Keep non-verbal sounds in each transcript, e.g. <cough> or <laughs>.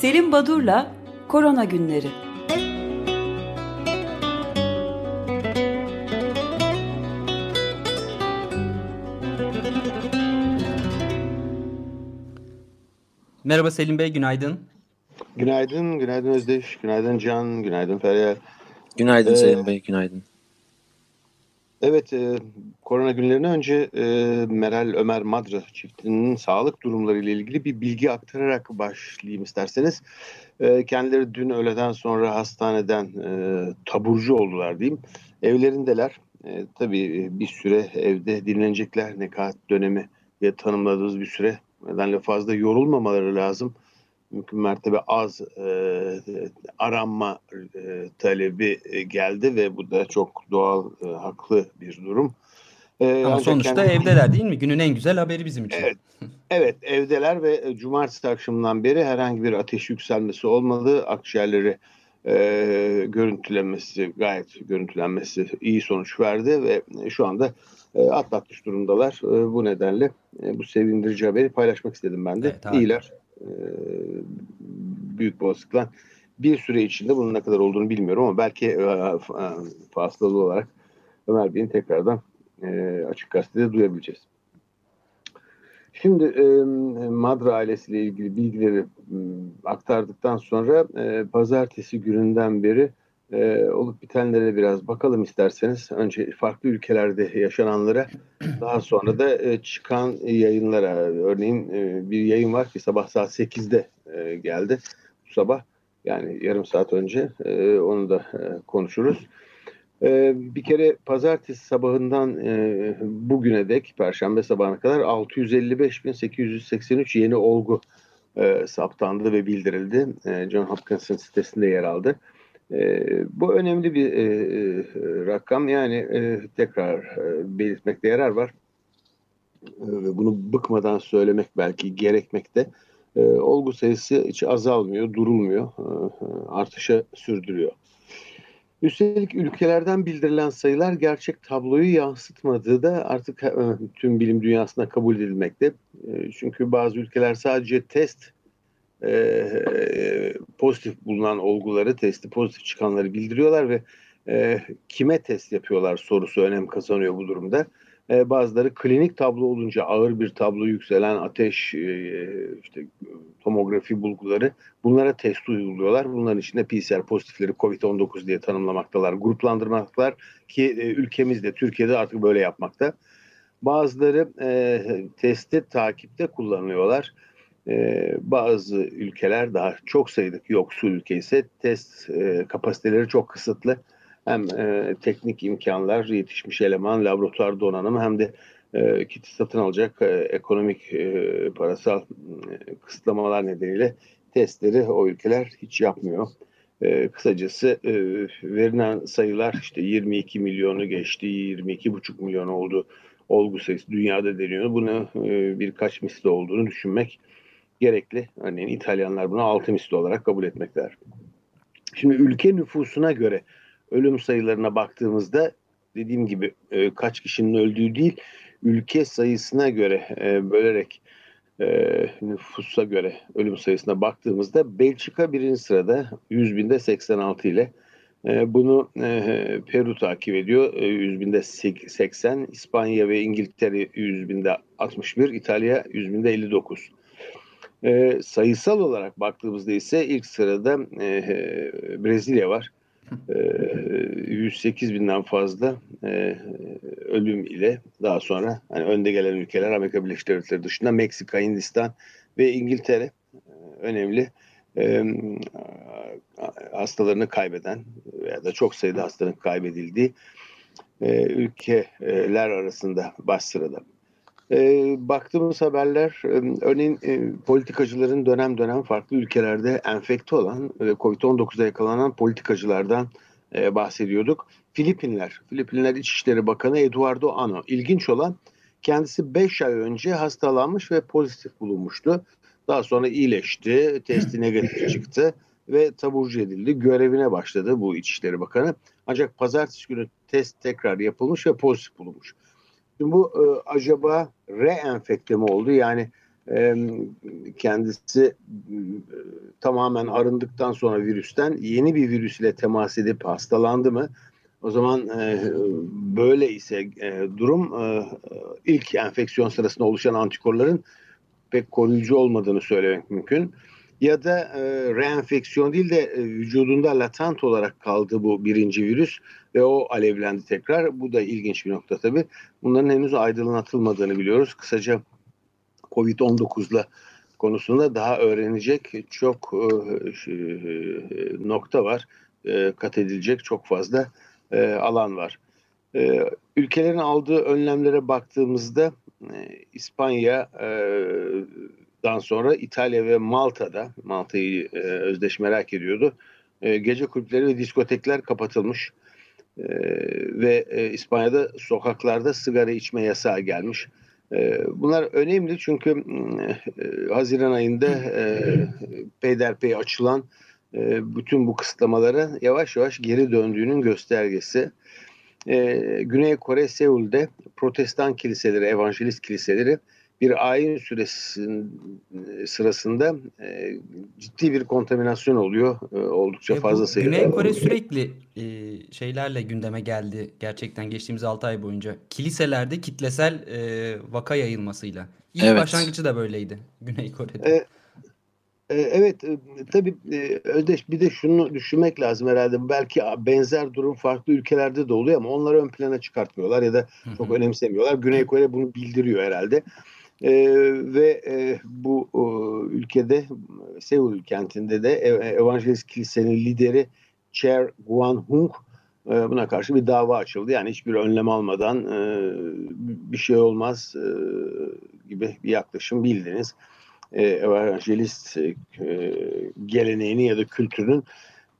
Selim Badur'la Korona Günleri. Merhaba Selim Bey, günaydın. Günaydın, günaydın Özdeş, günaydın Can, günaydın Feryal. Günaydın ee, Selim Bey, günaydın. Evet, e, korona günlerine önce e, Meral Ömer Madra çiftinin sağlık durumları ile ilgili bir bilgi aktararak başlayayım isterseniz. E, kendileri dün öğleden sonra hastaneden e, taburcu oldular diyeyim. Evlerindeler. E, tabii bir süre evde dinlenecekler. Nekat dönemi diye tanımladığımız bir süre. Nedenle fazla yorulmamaları lazım mümkün mertebe az e, aranma e, talebi e, geldi ve bu da çok doğal, e, haklı bir durum. E, Ama sonuçta kendi... evdeler değil mi? Günün en güzel haberi bizim için. Evet, evet evdeler ve e, cumartesi akşamından beri herhangi bir ateş yükselmesi olmadı. Akciğerleri e, görüntülenmesi, gayet görüntülenmesi iyi sonuç verdi ve şu anda e, atlatmış durumdalar. E, bu nedenle e, bu sevindirici haberi paylaşmak istedim ben de. Evet, İyiler. E, büyük olasılıkla bir süre içinde bunun ne kadar olduğunu bilmiyorum ama belki e, e fasılalı olarak Ömer Bey'in tekrardan e, açık gazetede duyabileceğiz. Şimdi e, Madra ailesiyle ilgili bilgileri e, aktardıktan sonra e, pazartesi gününden beri e, olup bitenlere biraz bakalım isterseniz. Önce farklı ülkelerde yaşananlara <clears throat> daha sonra da e, çıkan yayınlara. Örneğin e, bir yayın var ki sabah saat 8'de e, geldi bu sabah. Yani yarım saat önce e, onu da e, konuşuruz. E, bir kere pazartesi sabahından e, bugüne dek perşembe sabahına kadar 655.883 yeni olgu e, saptandı ve bildirildi. E, John Hopkins'in sitesinde yer aldı. E, bu önemli bir e, e, rakam yani e, tekrar e, belirtmekte yarar var. E, bunu bıkmadan söylemek belki gerekmekte. E, olgu sayısı hiç azalmıyor, durulmuyor, e, artışa sürdürüyor. Üstelik ülkelerden bildirilen sayılar gerçek tabloyu yansıtmadığı da artık e, tüm bilim dünyasında kabul edilmekte. E, çünkü bazı ülkeler sadece test e, pozitif bulunan olguları, testi pozitif çıkanları bildiriyorlar ve e, kime test yapıyorlar sorusu önem kazanıyor bu durumda. E, bazıları klinik tablo olunca ağır bir tablo yükselen ateş, e, işte tomografi bulguları bunlara test uyguluyorlar. Bunların içinde PCR pozitifleri COVID-19 diye tanımlamaktalar, gruplandırmaktalar ki e, ülkemizde, Türkiye'de artık böyle yapmakta. Bazıları e, testi takipte kullanıyorlar e, bazı ülkeler daha çok sayıdaki yoksul ülke ise test e, kapasiteleri çok kısıtlı. Hem e, teknik imkanlar, yetişmiş eleman, laboratuvar donanımı hem de e, kiti satın alacak e, ekonomik e, parasal e, kısıtlamalar nedeniyle testleri o ülkeler hiç yapmıyor. E, kısacası e, verilen sayılar işte 22 milyonu geçti, 22,5 milyon oldu olgu sayısı dünyada deniyor. Bunu e, birkaç misli olduğunu düşünmek gerekli. Örneğin İtalyanlar bunu altı misli olarak kabul etmekler. Şimdi ülke nüfusuna göre ölüm sayılarına baktığımızda dediğim gibi e, kaç kişinin öldüğü değil, ülke sayısına göre e, bölerek e, nüfusa göre ölüm sayısına baktığımızda Belçika birinci sırada 100 binde 86 ile e, bunu Peru takip ediyor. E, 100 binde 80, İspanya ve İngiltere 100 binde 61, İtalya 100 binde 59. E, sayısal olarak baktığımızda ise ilk sırada e, Brezilya var. E, 108 binden fazla e, ölüm ile daha sonra hani önde gelen ülkeler Amerika Birleşik Devletleri dışında Meksika, Hindistan ve İngiltere e, önemli e, hastalarını kaybeden veya da çok sayıda hastanın kaybedildiği e, ülkeler arasında baş sırada. E, baktığımız haberler örneğin e, politikacıların dönem dönem farklı ülkelerde enfekte olan e, Covid-19'a yakalanan politikacılardan e, bahsediyorduk. Filipinler, Filipinler İçişleri Bakanı Eduardo Ano. İlginç olan kendisi 5 ay önce hastalanmış ve pozitif bulunmuştu. Daha sonra iyileşti, testi negatif çıktı ve taburcu edildi. Görevine başladı bu İçişleri Bakanı. Ancak pazartesi günü test tekrar yapılmış ve pozitif bulunmuş. Şimdi bu e, acaba reenfekte mi oldu? Yani e, kendisi tamamen arındıktan sonra virüsten yeni bir virüs ile temas edip hastalandı mı? O zaman e, böyle ise e, durum e, ilk enfeksiyon sırasında oluşan antikorların pek koruyucu olmadığını söylemek mümkün. Ya da e, reenfeksiyon değil de e, vücudunda latent olarak kaldı bu birinci virüs ve o alevlendi tekrar. Bu da ilginç bir nokta tabii. Bunların henüz aydınlatılmadığını biliyoruz. Kısaca Covid-19'la konusunda daha öğrenecek çok e, e, nokta var. E, kat edilecek çok fazla e, alan var. E, ülkelerin aldığı önlemlere baktığımızda e, İspanya'dan sonra İtalya ve Malta'da, Malta'yı e, özdeş merak ediyordu. E, gece kulüpleri ve diskotekler kapatılmış. E, ve e, İspanya'da sokaklarda sigara içme yasağı gelmiş. E, bunlar önemli çünkü e, Haziran ayında e, peyderpey açılan e, bütün bu kısıtlamalara yavaş yavaş geri döndüğünün göstergesi. E, Güney Kore Seul'de protestan kiliseleri, evangelist kiliseleri bir ayin süresi sırasında e, ciddi bir kontaminasyon oluyor. E, oldukça e, fazla sayıda. Güney Kore sürekli e, şeylerle gündeme geldi gerçekten geçtiğimiz 6 ay boyunca. Kiliselerde kitlesel e, vaka yayılmasıyla. İlk evet. başlangıcı da böyleydi Güney Kore'de. E, e, evet e, tabii e, Özdeş bir de şunu düşünmek lazım herhalde. Belki benzer durum farklı ülkelerde de oluyor ama onları ön plana çıkartmıyorlar ya da çok önemsemiyorlar. Güney Kore bunu bildiriyor herhalde. E, ve e, bu e, ülkede Seul kentinde de Evangelist Kilisenin lideri Cher Guan-hung e, buna karşı bir dava açıldı. Yani hiçbir önlem almadan e, bir şey olmaz e, gibi bir yaklaşım bildiniz e, evangelist e, geleneğini ya da kültürünün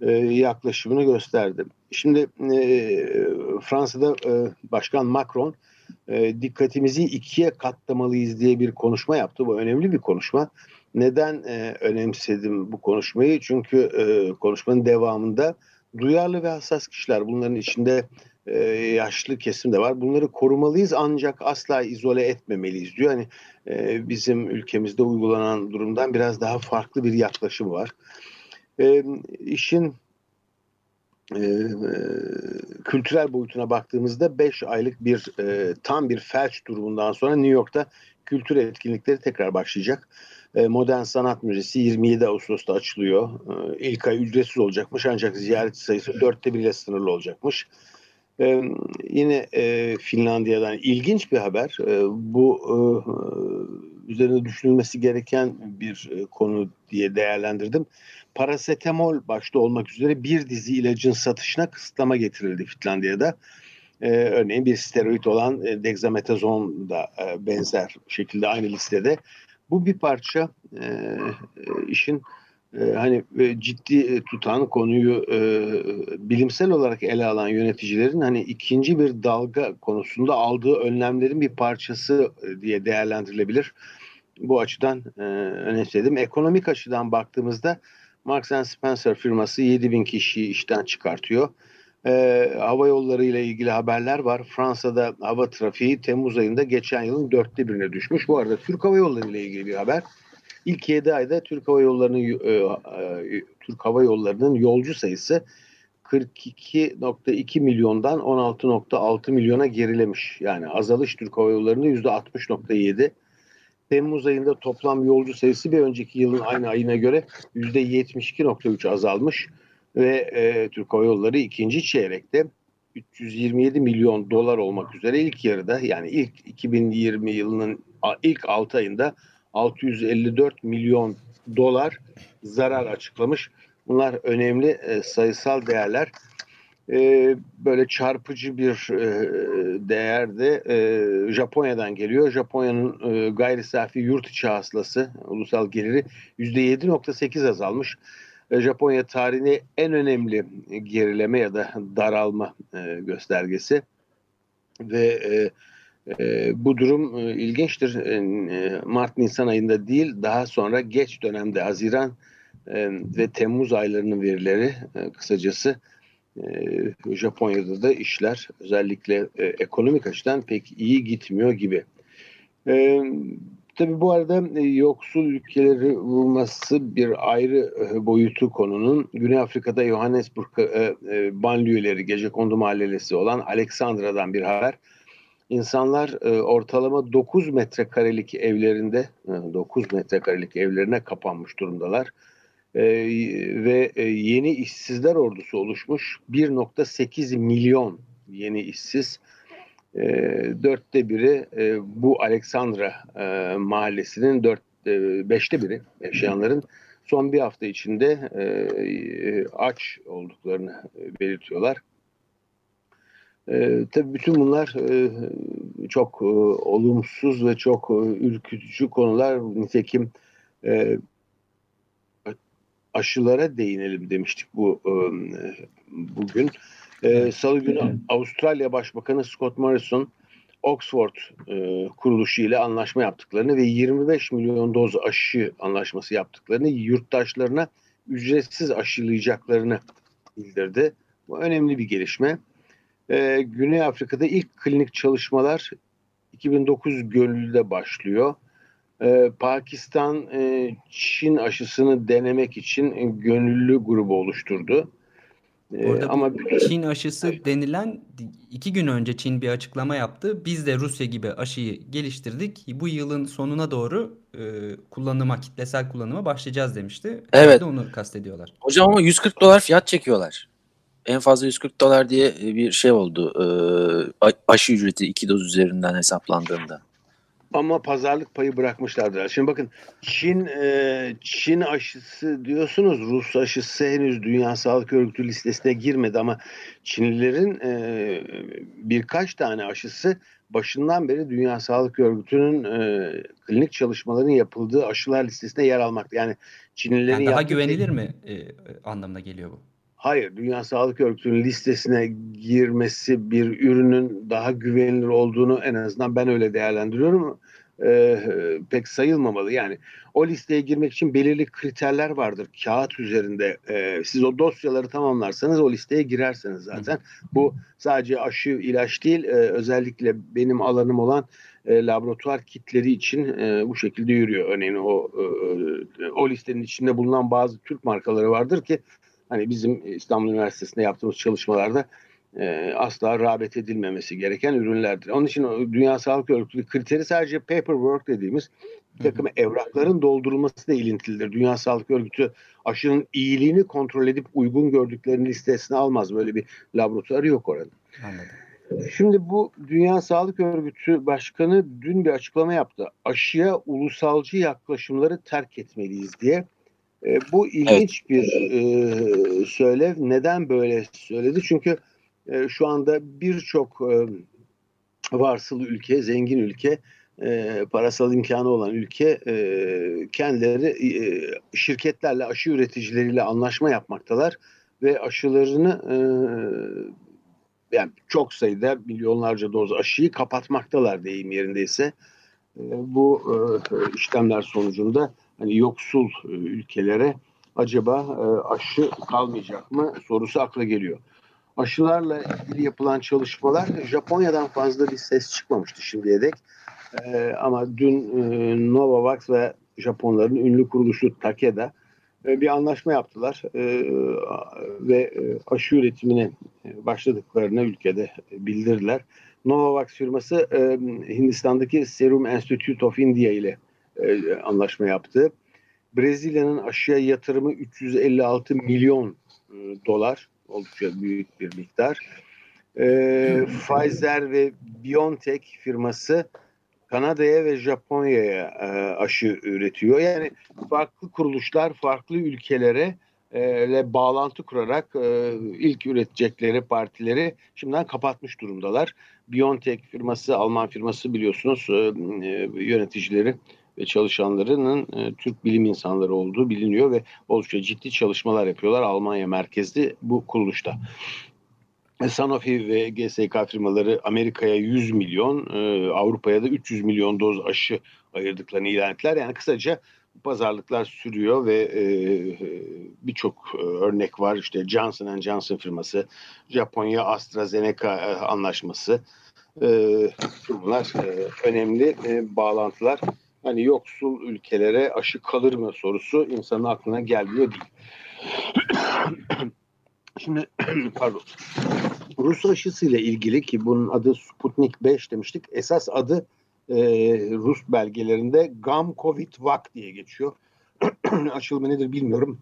e, yaklaşımını gösterdi. Şimdi e, Fransa'da e, Başkan Macron e, dikkatimizi ikiye katlamalıyız diye bir konuşma yaptı. Bu önemli bir konuşma. Neden e, önemsedim bu konuşmayı? Çünkü e, konuşmanın devamında duyarlı ve hassas kişiler bunların içinde e, yaşlı kesim de var. Bunları korumalıyız ancak asla izole etmemeliyiz diyor. Hani e, bizim ülkemizde uygulanan durumdan biraz daha farklı bir yaklaşım var. E, işin e, e kültürel boyutuna baktığımızda 5 aylık bir e, tam bir felç durumundan sonra New York'ta kültür etkinlikleri tekrar başlayacak. E, Modern Sanat Müzesi 27 Ağustos'ta açılıyor. E, ilk ay ücretsiz olacakmış ancak ziyaretçi sayısı dörtte biriyle sınırlı olacakmış. Ee, yine e, Finlandiya'dan ilginç bir haber. E, bu e, üzerine düşünülmesi gereken bir e, konu diye değerlendirdim. Parasetamol başta olmak üzere bir dizi ilacın satışına kısıtlama getirildi Finlandiya'da. E, örneğin bir steroid olan e, dexametazon da e, benzer şekilde aynı listede. Bu bir parça e, e işin e, hani e, ciddi tutan konuyu e, bilimsel olarak ele alan yöneticilerin hani ikinci bir dalga konusunda aldığı önlemlerin bir parçası e, diye değerlendirilebilir. Bu açıdan e, önemsedim. Ekonomik açıdan baktığımızda Marks Spencer firması 7 bin kişiyi işten çıkartıyor. E, hava yolları ile ilgili haberler var. Fransa'da hava trafiği Temmuz ayında geçen yılın dörtte birine düşmüş. Bu arada Türk Hava Yolları ile ilgili bir haber. İlk 7 ayda Türk Hava Yolları'nın e, e, Türk Hava Yolları'nın yolcu sayısı 42.2 milyondan 16.6 milyona gerilemiş. Yani azalış Türk Hava Yolları'nda %60.7. Temmuz ayında toplam yolcu sayısı bir önceki yılın aynı ayına göre %72.3 azalmış ve e, Türk Hava Yolları ikinci çeyrekte 327 milyon dolar olmak üzere ilk yarıda yani ilk 2020 yılının ilk 6 ayında 654 milyon dolar zarar açıklamış. Bunlar önemli e, sayısal değerler. E, böyle çarpıcı bir e, değerde e, Japonya'dan geliyor. Japonya'nın e, gayri safi yurt içi hasılası, ulusal geliri %7.8 azalmış. E, Japonya tarihinde en önemli gerileme ya da daralma e, göstergesi ve e, e, bu durum e, ilginçtir. E, Mart-Nisan ayında değil daha sonra geç dönemde Haziran e, ve Temmuz aylarının verileri e, kısacası e, Japonya'da da işler özellikle e, ekonomik açıdan pek iyi gitmiyor gibi. E, tabii bu arada e, yoksul ülkeleri vurması bir ayrı e, boyutu konunun. Güney Afrika'da Johannesburg e, e, banliyöleri, gece kondu mahallesi olan Alexandra'dan bir haber. İnsanlar e, ortalama 9 metrekarelik evlerinde, e, 9 metrekarelik evlerine kapanmış durumdalar. E, ve e, yeni işsizler ordusu oluşmuş. 1.8 milyon yeni işsiz e, dörtte biri e, bu Alexandra e, mahallesinin dört, beşte biri yaşayanların son bir hafta içinde aç olduklarını belirtiyorlar. E, tabii bütün bunlar e, çok e, olumsuz ve çok e, ürkütücü konular. Nitekim e, aşılara değinelim demiştik bu e, bugün. E, Salı günü Avustralya Başbakanı Scott Morrison Oxford e, kuruluşu ile anlaşma yaptıklarını ve 25 milyon doz aşı anlaşması yaptıklarını yurttaşlarına ücretsiz aşılayacaklarını bildirdi. Bu önemli bir gelişme. Güney Afrika'da ilk klinik çalışmalar 2009 Gönüllü'de başlıyor. E, Pakistan e, Çin aşısını denemek için gönüllü grubu oluşturdu. Ee, Orada ama Çin aşısı denilen iki gün önce Çin bir açıklama yaptı. Biz de Rusya gibi aşıyı geliştirdik. Bu yılın sonuna doğru e, kullanıma, kitlesel kullanıma başlayacağız demişti. Evet. De onu kastediyorlar. Hocam ama 140 dolar fiyat çekiyorlar. En fazla 140 dolar diye bir şey oldu. E, aşı ücreti iki doz üzerinden hesaplandığında. Ama pazarlık payı bırakmışlardır. Şimdi bakın Çin e, Çin aşısı diyorsunuz Rus aşısı henüz Dünya Sağlık Örgütü listesine girmedi ama Çinlilerin e, birkaç tane aşısı başından beri Dünya Sağlık Örgütü'nün e, klinik çalışmaların yapıldığı aşılar listesine yer almakta. Yani Çinlilerin yani daha güvenilir mi e, anlamına geliyor bu? Hayır, Dünya Sağlık Örgütü'nün listesine girmesi bir ürünün daha güvenilir olduğunu en azından ben öyle değerlendiriyorum. Ee, pek sayılmamalı. Yani o listeye girmek için belirli kriterler vardır kağıt üzerinde. Ee, siz o dosyaları tamamlarsanız o listeye girerseniz zaten. Bu sadece aşı, ilaç değil, e, özellikle benim alanım olan e, laboratuvar kitleri için e, bu şekilde yürüyor. Örneğin o e, o listenin içinde bulunan bazı Türk markaları vardır ki hani bizim İstanbul Üniversitesi'nde yaptığımız çalışmalarda e, asla rağbet edilmemesi gereken ürünlerdir. Onun için Dünya Sağlık Örgütü kriteri sadece paperwork dediğimiz bir takım evrakların doldurulması da ilintilidir. Dünya Sağlık Örgütü aşının iyiliğini kontrol edip uygun gördüklerini listesine almaz. Böyle bir laboratuvarı yok orada. Anladım. Şimdi bu Dünya Sağlık Örgütü Başkanı dün bir açıklama yaptı. Aşıya ulusalcı yaklaşımları terk etmeliyiz diye. E, bu ilginç evet. bir e, söylev. Neden böyle söyledi? Çünkü e, şu anda birçok e, varsılı ülke, zengin ülke, e, parasal imkanı olan ülke e, kendileri e, şirketlerle, aşı üreticileriyle anlaşma yapmaktalar ve aşılarını e, yani çok sayıda milyonlarca doz aşıyı kapatmaktalar deyim yerindeyse. E, bu e, işlemler sonucunda hani yoksul e, ülkelere acaba e, aşı kalmayacak mı sorusu akla geliyor. Aşılarla ilgili yapılan çalışmalar Japonya'dan fazla bir ses çıkmamıştı şimdiye dek. E, ama dün Novavax ve Japonların ünlü kuruluşu Takeda bir anlaşma yaptılar ve aşı üretimine başladıklarını ülkede bildirdiler. Novavax firması Hindistan'daki Serum Institute of India ile e, anlaşma yaptı. Brezilya'nın aşıya yatırımı 356 milyon e, dolar. Oldukça büyük bir miktar. E, Pfizer ve BioNTech firması Kanada'ya ve Japonya'ya e, aşı üretiyor. Yani farklı kuruluşlar farklı ülkelere ile bağlantı kurarak e, ilk üretecekleri partileri şimdiden kapatmış durumdalar. BioNTech firması, Alman firması biliyorsunuz e, yöneticileri ve çalışanlarının e, Türk bilim insanları olduğu biliniyor ve oldukça ciddi çalışmalar yapıyorlar Almanya merkezli bu kuruluşta. Sanofi ve GSK firmaları Amerika'ya 100 milyon, e, Avrupa'ya da 300 milyon doz aşı ayırdıklarını ilan ettiler. Yani kısaca pazarlıklar sürüyor ve e, birçok e, örnek var. İşte Johnson Johnson firması, Japonya AstraZeneca anlaşması. Bunlar önemli bağlantılar. Hani yoksul ülkelere aşı kalır mı sorusu insanın aklına gelmiyor değil. <clears throat> Şimdi <clears throat> pardon. Rus aşısı ile ilgili ki bunun adı Sputnik 5 demiştik. Esas adı e, Rus belgelerinde Gam Covid Vak diye geçiyor. <clears throat> Açılımı nedir bilmiyorum.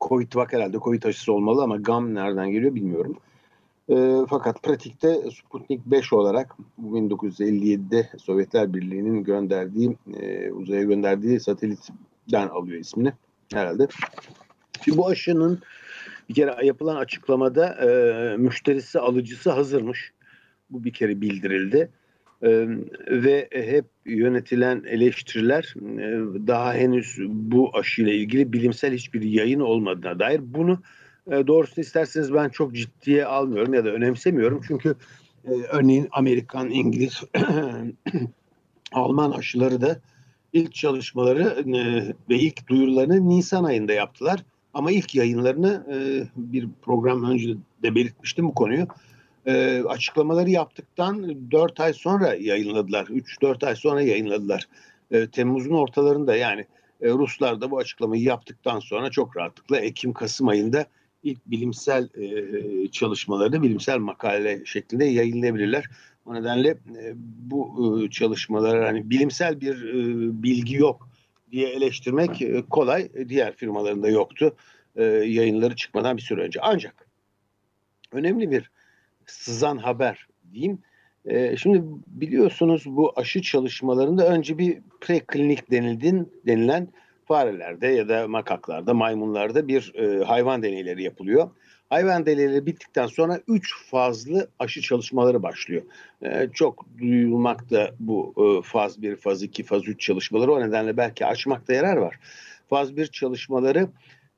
Covid Vak herhalde Covid aşısı olmalı ama Gam nereden geliyor bilmiyorum. E, fakat pratikte Sputnik 5 olarak 1957'de Sovyetler Birliği'nin gönderdiği e, uzaya gönderdiği satellitten alıyor ismini herhalde. Şimdi bu aşının bir kere yapılan açıklamada e, müşterisi alıcısı hazırmış. Bu bir kere bildirildi. E, ve hep yönetilen eleştiriler e, daha henüz bu aşıyla ilgili bilimsel hiçbir yayın olmadığına dair. Bunu e, doğrusunu isterseniz ben çok ciddiye almıyorum ya da önemsemiyorum. Çünkü e, örneğin Amerikan, İngiliz, <clears throat> Alman aşıları da ilk çalışmaları e, ve ilk duyurularını Nisan ayında yaptılar. Ama ilk yayınlarını e, bir program önce de belirtmiştim bu konuyu. Açıklamaları yaptıktan 4 ay sonra yayınladılar. 3-4 ay sonra yayınladılar. Temmuz'un ortalarında yani Ruslar da bu açıklamayı yaptıktan sonra çok rahatlıkla Ekim-Kasım ayında ilk bilimsel e, çalışmalarını bilimsel makale şeklinde yayınlayabilirler. O nedenle e, bu e, çalışmalar hani bilimsel bir e, bilgi yok diye eleştirmek e, kolay. Diğer firmalarında yoktu. E, yayınları çıkmadan bir süre önce. Ancak önemli bir sızan haber diyeyim. E, şimdi biliyorsunuz bu aşı çalışmalarında önce bir preklinik denildin, denilen farelerde ya da makaklarda, maymunlarda bir hayvan deneyleri yapılıyor. Hayvan deneyleri bittikten sonra 3 fazlı aşı çalışmaları başlıyor. Ee, çok duyulmakta bu e, faz 1, faz 2, faz 3 çalışmaları. O nedenle belki açmakta yarar var. Faz 1 çalışmaları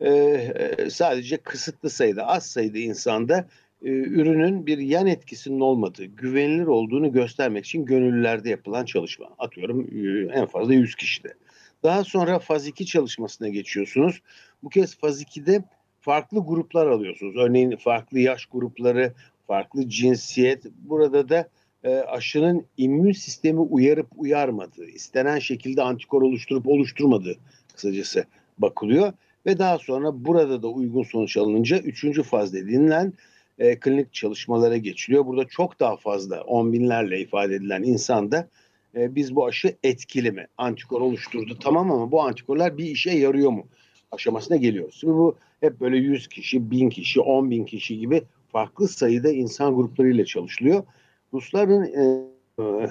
e, e, sadece kısıtlı sayıda, az sayıda insanda e, ürünün bir yan etkisinin olmadığı, güvenilir olduğunu göstermek için gönüllülerde yapılan çalışma. Atıyorum e, en fazla 100 kişide. Daha sonra faz 2 çalışmasına geçiyorsunuz. Bu kez faz 2'de farklı gruplar alıyorsunuz. Örneğin farklı yaş grupları, farklı cinsiyet. Burada da e, aşının immün sistemi uyarıp uyarmadığı, istenen şekilde antikor oluşturup oluşturmadığı kısacası bakılıyor. Ve daha sonra burada da uygun sonuç alınınca üçüncü faz dediğinden e, klinik çalışmalara geçiliyor. Burada çok daha fazla on binlerle ifade edilen insanda e, biz bu aşı etkili mi? Antikor oluşturdu tamam ama bu antikorlar bir işe yarıyor mu? aşamasına geliyoruz. Şimdi bu hep böyle 100 kişi, 1000 kişi, 10 bin kişi gibi farklı sayıda insan gruplarıyla çalışılıyor. Rusların e, e,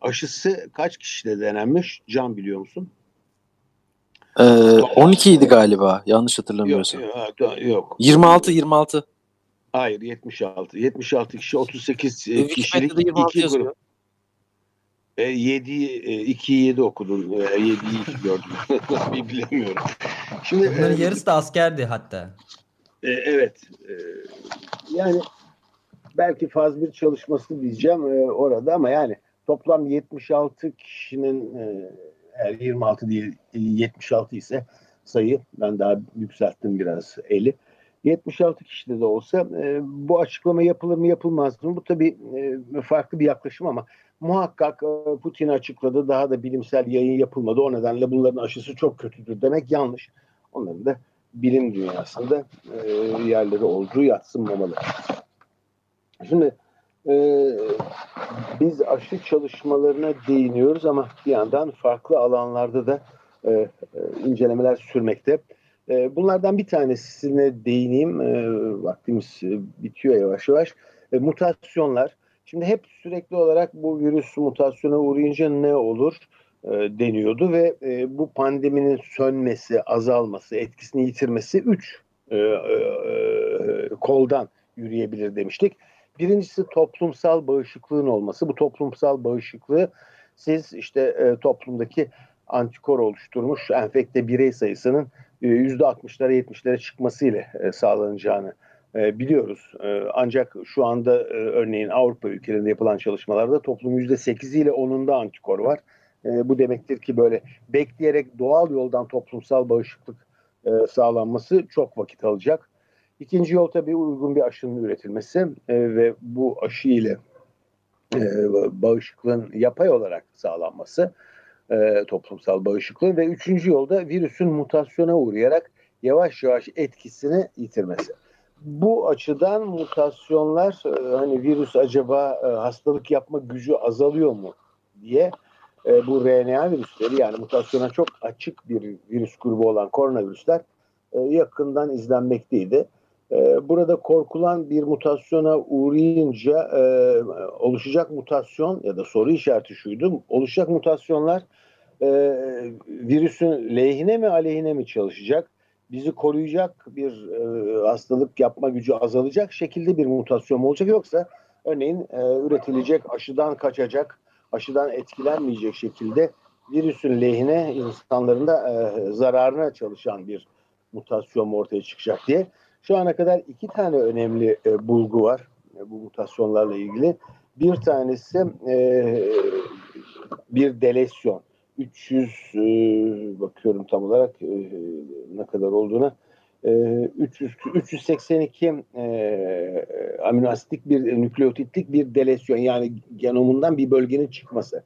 aşısı kaç kişide denenmiş? Can biliyor musun? Ee, 12 idi galiba yanlış hatırlamıyorsam. Yok, yok. 26 26. Hayır 76. 76 kişi 38 e, kişilik iki grup. E, 7 2 7 okudun. E, 7'yi gördüm. <laughs> Bilemiyorum. Şimdi Bunların e, yarısı da askerdi hatta. E, evet. E, yani belki faz bir çalışması diyeceğim e, orada ama yani toplam 76 kişinin e, eğer 26 değil 76 ise sayı ben daha yükselttim biraz eli. 76 kişide de olsa e, bu açıklama yapılır mı yapılmaz mı? Bu tabii e, farklı bir yaklaşım ama muhakkak e, Putin açıkladı daha da bilimsel yayın yapılmadı. O nedenle bunların aşısı çok kötüdür demek yanlış. Onların da bilim dünyasında e, yerleri olduğu yatsınmamalı. Şimdi e, biz aşı çalışmalarına değiniyoruz ama bir yandan farklı alanlarda da e, e, incelemeler sürmekte. E, bunlardan bir tanesine değineyim. E, vaktimiz e, bitiyor yavaş yavaş. E, mutasyonlar. Şimdi hep sürekli olarak bu virüs mutasyona uğrayınca ne olur e, deniyordu ve e, bu pandeminin sönmesi, azalması, etkisini yitirmesi üç e, e, koldan yürüyebilir demiştik. Birincisi toplumsal bağışıklığın olması. Bu toplumsal bağışıklığı siz işte toplumdaki antikor oluşturmuş enfekte birey sayısının %60'lara e, 70'lere çıkmasıyla e, sağlanacağını e, biliyoruz. E, ancak şu anda örneğin Avrupa ülkelerinde yapılan çalışmalarda toplum %8 ile 10'unda antikor var. Bu demektir ki böyle bekleyerek doğal yoldan toplumsal bağışıklık sağlanması çok vakit alacak. İkinci yol tabii uygun bir aşının üretilmesi ve bu aşı ile bağışıklığın yapay olarak sağlanması. E, toplumsal bağışıklığın ve üçüncü yolda virüsün mutasyona uğrayarak yavaş yavaş etkisini yitirmesi. Bu açıdan mutasyonlar e, hani virüs acaba e, hastalık yapma gücü azalıyor mu diye e, bu RNA virüsleri yani mutasyona çok açık bir virüs grubu olan koronavirüsler e, yakından izlenmekteydi. E, burada korkulan bir mutasyona uğrayınca e, oluşacak mutasyon ya da soru işareti şuydu. Oluşacak mutasyonlar e, virüsün lehine mi aleyhine mi çalışacak? Bizi koruyacak bir e, hastalık yapma gücü azalacak şekilde bir mutasyon mu olacak yoksa örneğin e, üretilecek aşıdan kaçacak, aşıdan etkilenmeyecek şekilde virüsün lehine insanların da zararına çalışan bir mutasyon mu ortaya çıkacak diye. Şu ana kadar iki tane önemli e, bulgu var e, bu mutasyonlarla ilgili. Bir tanesi e, bir delesyon. 300 e, bakıyorum tam olarak e, ne kadar olduğuna. E, 300 382 e, aminoasitlik bir nükleotitlik bir delesyon yani genomundan bir bölgenin çıkması.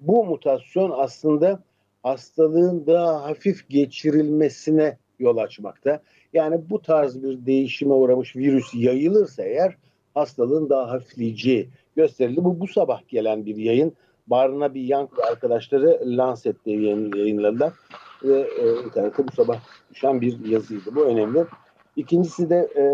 Bu mutasyon aslında hastalığın daha hafif geçirilmesine yol açmakta. Yani bu tarz bir değişime uğramış virüs yayılırsa eğer hastalığın daha hafifleyeceği gösterildi. Bu bu sabah gelen bir yayın. Barnaby Young arkadaşları Lancet'te yayınladılar. Ve e, internette bu sabah düşen bir yazıydı. Bu önemli. İkincisi de e,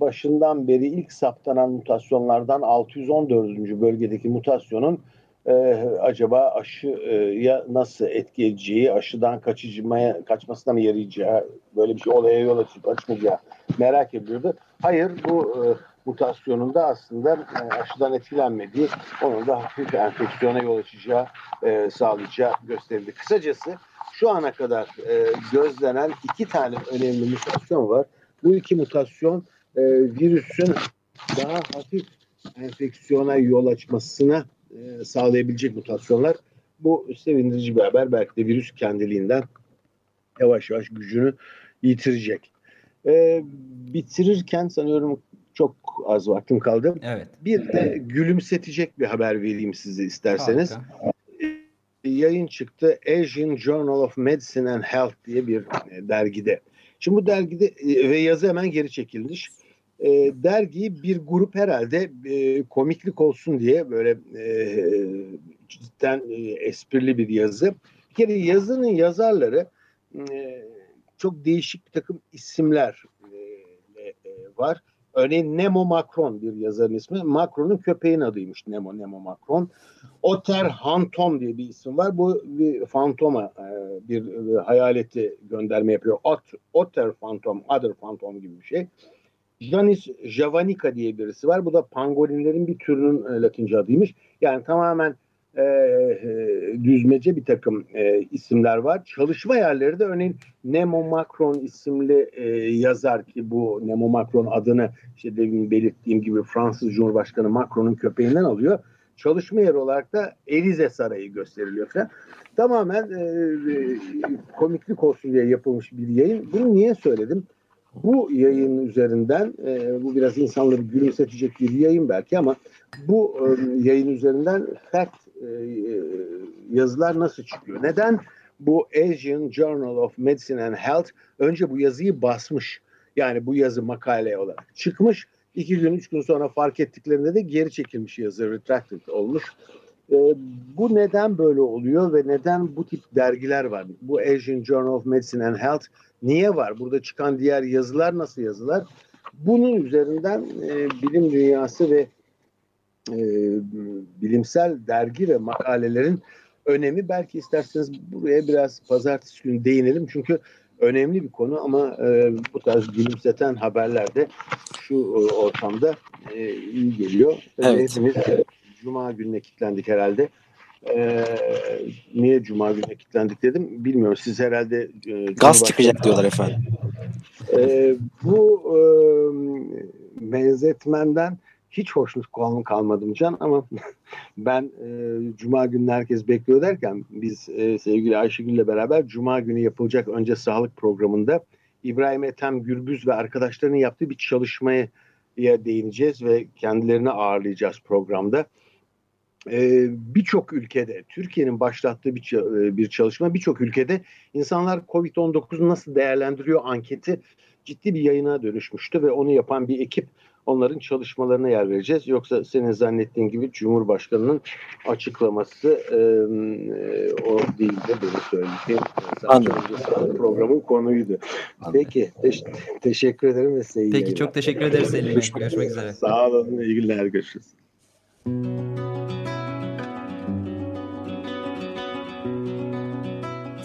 başından beri ilk saptanan mutasyonlardan 614. bölgedeki mutasyonun e, acaba aşıya nasıl etki edeceği, aşıdan kaçıcımaya, kaçmasına mı yarayacağı, böyle bir şey olaya yol açıp açmayacağı merak ediyordu. Hayır bu e, mutasyonun da aslında e, aşıdan etkilenmediği, onun da hafif enfeksiyona yol açacağı, e, sağlayacağı gösterildi. Kısacası şu ana kadar e, gözlenen iki tane önemli mutasyon var. Bu iki mutasyon e, virüsün daha hafif enfeksiyona yol açmasına e, sağlayabilecek mutasyonlar. Bu sevindirici bir haber. Belki de virüs kendiliğinden yavaş yavaş gücünü yitirecek. E, bitirirken sanıyorum çok az vaktim kaldı. Evet. Bir de gülümsetecek bir haber vereyim size isterseniz. Harika. E, yayın çıktı Asian Journal of Medicine and Health diye bir e, dergide. Şimdi bu dergide ve yazı hemen geri çekilmiş e, dergiyi bir grup herhalde e, komiklik olsun diye böyle e, cidden e, esprili bir yazı. Bir kere yazının yazarları e, çok değişik bir takım isimler e, e, var. Örneğin Nemo Macron bir yazarın ismi. Macron'un köpeğin adıymış Nemo, Nemo Macron. Otter Hantom diye bir isim var. Bu bir fantoma, e, bir, bir hayaleti gönderme yapıyor. Ot, Otter Phantom, Other Phantom gibi bir şey. Janis javanica diye birisi var. Bu da pangolinlerin bir türünün e, Latince adıymış. Yani tamamen e, e, düzmece bir takım e, isimler var. Çalışma yerleri de örneğin Nemo Macron isimli e, yazar ki bu Nemo Macron adını işte demin belirttiğim gibi Fransız Cumhurbaşkanı Macron'un köpeğinden alıyor. Çalışma yeri olarak da Elize Sarayı gösteriliyor falan. Tamamen e, e, komiklik olsun diye yapılmış bir yayın. Bunu niye söyledim? Bu yayın üzerinden e, bu biraz insanları gülümsetecek bir yayın belki ama bu e, yayın üzerinden fact e, e, yazılar nasıl çıkıyor? Neden bu Asian Journal of Medicine and Health önce bu yazıyı basmış? Yani bu yazı makale olarak çıkmış. iki gün, üç gün sonra fark ettiklerinde de geri çekilmiş yazı, retracted olmuş. E, bu neden böyle oluyor ve neden bu tip dergiler var? Bu Asian Journal of Medicine and Health niye var? Burada çıkan diğer yazılar nasıl yazılar? Bunun üzerinden e, bilim dünyası ve e, bilimsel dergi ve makalelerin önemi belki isterseniz buraya biraz pazartesi günü değinelim. Çünkü önemli bir konu ama e, bu tarz gülümseten haberler de şu e, ortamda e, iyi geliyor. Evet. Hepimiz Cuma gününe kilitlendik herhalde. Ee, niye Cuma gününe kilitlendik dedim bilmiyorum. Siz herhalde... E, Gaz çıkacak diyorlar efendim. E, bu e, benzetmenden hiç hoşnut kalmadım Can ama <laughs> ben e, Cuma günü herkes bekliyor derken biz e, sevgili Ayşegül ile beraber Cuma günü yapılacak önce sağlık programında İbrahim Ethem Gürbüz ve arkadaşlarının yaptığı bir çalışmaya değineceğiz ve kendilerini ağırlayacağız programda e, birçok ülkede Türkiye'nin başlattığı bir, e, bir çalışma birçok ülkede insanlar Covid-19'u nasıl değerlendiriyor anketi ciddi bir yayına dönüşmüştü ve onu yapan bir ekip onların çalışmalarına yer vereceğiz. Yoksa senin zannettiğin gibi Cumhurbaşkanı'nın açıklaması e, o değil de benim söylediğim Anladım. programın konuydu. Anladım. Peki teş teşekkür ederim ve size Peki çok teşekkür ederiz Selim. Görüşmek üzere. Sağ olun. İyi günler. Görüşürüz.